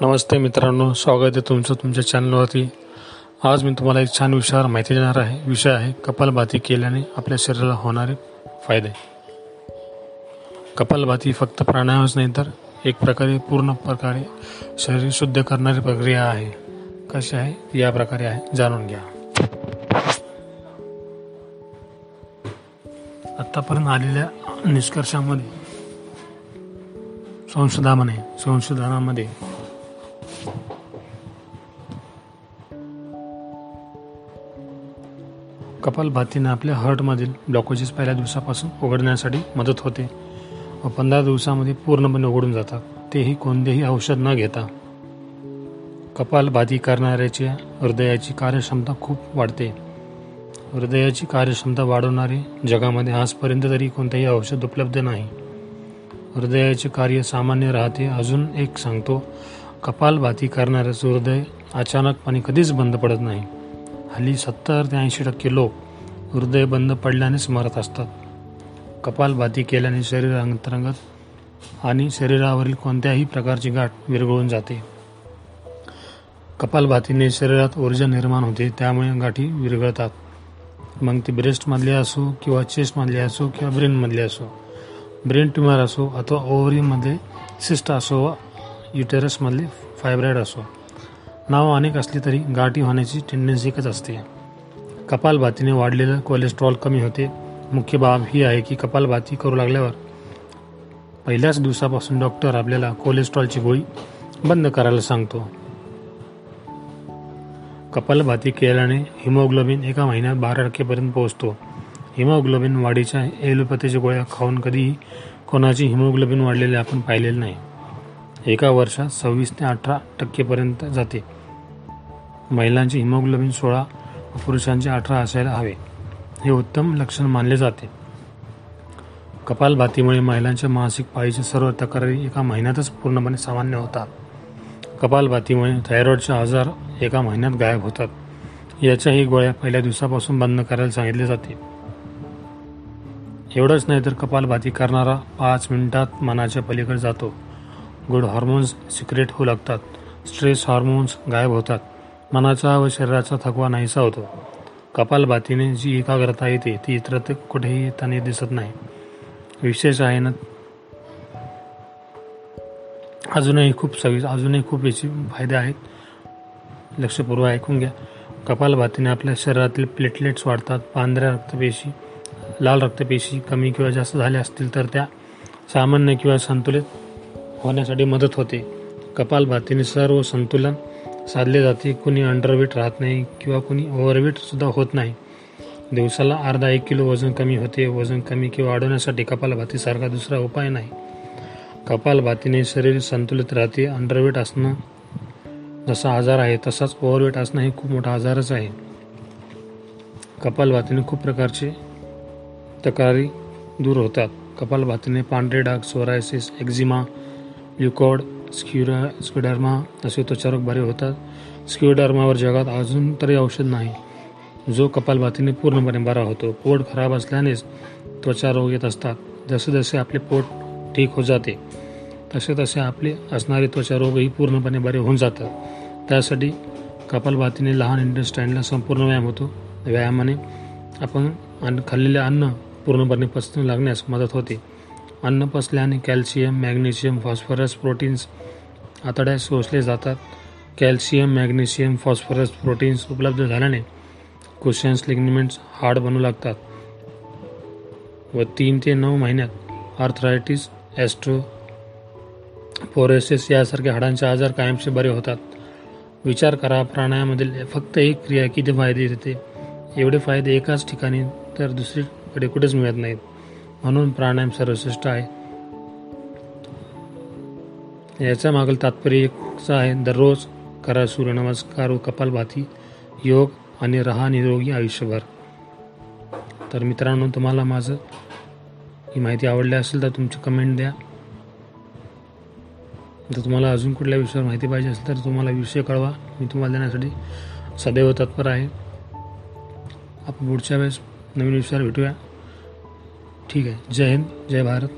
नमस्ते मित्रांनो स्वागत आहे तुमचं तुमच्या चॅनलवरती आज मी तुम्हाला एक छान विषयावर माहिती देणार आहे. विषय आहे कपालभाती केल्याने आपल्या शरीराला होणारे फायदे. कपालभाती फक्त प्राणायामच नाही तर एक प्रकारे पूर्ण प्रकारे शरीर शुद्ध करणारी प्रक्रिया आहे. कशी आहे? या प्रकारे आहे. जाणून घ्या. आत्तापर्यंत आलेल्या निष्कर्षामध्ये संशोधनामध्ये संशोधनामध्ये कपालभातीनं आपल्या हार्टमधील ब्लॉकेजेस पहिल्या दिवसापासून उघडण्यासाठी मदत होते. व पंधरा दिवसामध्ये पूर्णपणे उघडून जातात. तेही कोणतेही औषध न घेता. कपालभाती करणाऱ्याच्या हृदयाची कार्यक्षमता खूप वाढते. हृदयाची कार्यक्षमता वाढवणारे जगामध्ये आजपर्यंत तरी कोणतेही औषध उपलब्ध नाही. हृदयाचे कार्य सामान्य राहते. अजून एक सांगतो. कपालभाती करणाऱ्याचं हृदय अचानकपणे कधीच बंद पडत नाही. हल्ली सत्तर ते ऐंशी टक्के लोक हृदय बंद पडल्यानेच मरत असतात. कपालभाती केल्याने शरीर अंतर्गत आणि शरीरावरील कोणत्याही प्रकारची गाठ विरघळून जाते. कपालभातीने शरीरात ऊर्जा निर्माण होते त्यामुळे गाठी विरघळतात. मग ती ब्रेस्टमधली असो किंवा चेस्टमधली असो किंवा ब्रेनमधली असो ब्रेन ट्युमर असो अथवा ओव्हरीमध्ये सिस्ट असो युटेरसमधले फायब्रॉइड असो. नाव अनेक असली तरी गाठी होण्याची टेंडन्सी एकच असते. कपालभातीने वाढलेलं कोलेस्ट्रॉल कमी होते. मुख्य बाब ही आहे की कपालभाती करू लागल्यावर पहिल्याच दिवसापासून डॉक्टर आपल्याला कोलेस्ट्रॉलची गोळी बंद करायला सांगतो. कपालभाती केल्याने हिमोग्लोबिन एका महिन्यात बारा टक्केपर्यंत पोहोचतो. हिमोग्लोबिन वाढीच्या एलोपॅथीच्या गोळ्या खाऊन कधीही कोणाची हिमोग्लोबिन वाढलेले आपण पाहिलेले नाही. एका वर्षात सव्वीस ते अठरा टक्केपर्यंत जाते. महिलांचे हिमोग्लोबिन सोळा व पुरुषांचे अठरा असायला हवे. हे उत्तम लक्षण मानले जाते. कपालभातीमुळे महिलांच्या मासिक पाळीच्या सर्व तक्रारी एका महिन्यातच पूर्णपणे सामान्य होतात. कपालभातीमुळे थायरॉईडचे आजार एका महिन्यात गायब होतात. याच्याही गोळ्या पहिल्या दिवसापासून बंद करायला सांगितले जाते. एवढंच नाही तर कपालभाती करणारा पाच मिनिटात मनाच्या पलीकडे जातो. गुड हार्मोन्स सिक्रेट होऊ लागतात. स्ट्रेस हार्मोन्स गायब होतात. मनाचा व शरीराचा थकवा नाहीसा होतो. कपालभातीने जी एकाग्रता येते ती इतरत्र कुठेही येताना दिसत नाही. विशेष आहे ना अजूनही खूप सवि अजूनही खूप याचे फायदे आहेत. लक्षपूर्वक ऐकून घ्या. कपालभातीने आपल्या शरीरातील प्लेटलेट्स वाढतात. पांढऱ्या रक्तपेशी लाल रक्तपेशी कमी किंवा जास्त झाल्या असतील तर त्या सामान्य किंवा संतुलित होण्यासाठी मदत होते. कपालभातीने सर्व संतुलन साधले जाते. कुणी अंडरवेट राहत नाही किंवा कुणी ओव्हरवेटसुद्धा होत नाही. दिवसाला अर्धा एक किलो वजन कमी होते. वजन कमी किंवा वाढवण्यासाठी कपालभातीसारखा दुसरा उपाय नाही. कपालभातीने शरीर संतुलित राहते. अंडरवेट असणं जसा आजार आहे तसाच ओव्हरवेट असणं हे खूप मोठा आजारच आहे. कपालभातीने खूप प्रकारचे तक्रारी दूर होतात. कपालभातीने पांढरे डाग सोरायसिस एक्झिमा ल्युकॉड स्क्युरा स्क्युडर्मा असे त्वचारोग बरे होतात. स्क्युडर्मावर जगात अजून तरी औषध नाही. जो कपालभातीने पूर्णपणे बरा होतो. पोट खराब असल्यानेच त्वचारोग येत असतात. जसे जसे आपले पोट ठीक हो जाते तसे तसे आपले असणारे त्वचारोगही पूर्णपणे बरे होऊन जातात. त्यासाठी कपालभातीने लहान इंडस्टाईनला संपूर्ण व्यायाम होतो. व्यायामाने आपण अन्न खाल्लेले अन्न पूर्णपणे पचन लागण्यास मदत होते. अन्न पचल्याने कॅल्शियम मॅग्नेशियम फॉस्फरस प्रोटीन्स आतड्यात शोषले जातात. कॅल्शियम मॅग्नेशियम फॉस्फरस प्रोटीन्स उपलब्ध झाल्याने कुशन्स लिग्निमेंट्स हार्ड बनू लागतात व तीन ते नऊ महिन्यात आर्थरायटिस ॲस्ट्रो पोरेसिस यासारखे हाडांचे आजार कायमचे बरे होतात. विचार करा प्राणायामधील फक्त एक क्रिया किती फायदे देते? एवढे फायदे एकाच ठिकाणी तर दुसरीकडे कुठेच मिळत नाहीत. म्हणून प्राणायाम सर्वश्रेष्ठ आहे. याच्या मागील तात्पर्य आहे दररोज करा सूर्यनमस्कार व कपालभाती योग आणि रहा निरोगी आयुष्यभर. तर मित्रांनो तुम्हाला माझं ही माहिती आवडली असेल तर तुमची कमेंट द्या. जर तुम्हाला अजून कुठल्या विषयावर माहिती पाहिजे असेल तर तुम्हाला विषय कळवा. मी तुम्हाला देण्यासाठी सदैव तत्पर आहे. आपण पुढच्या वेळेस नवीन विषयावर भेटूया. ठीक आहे. जय हिंद जय भारत.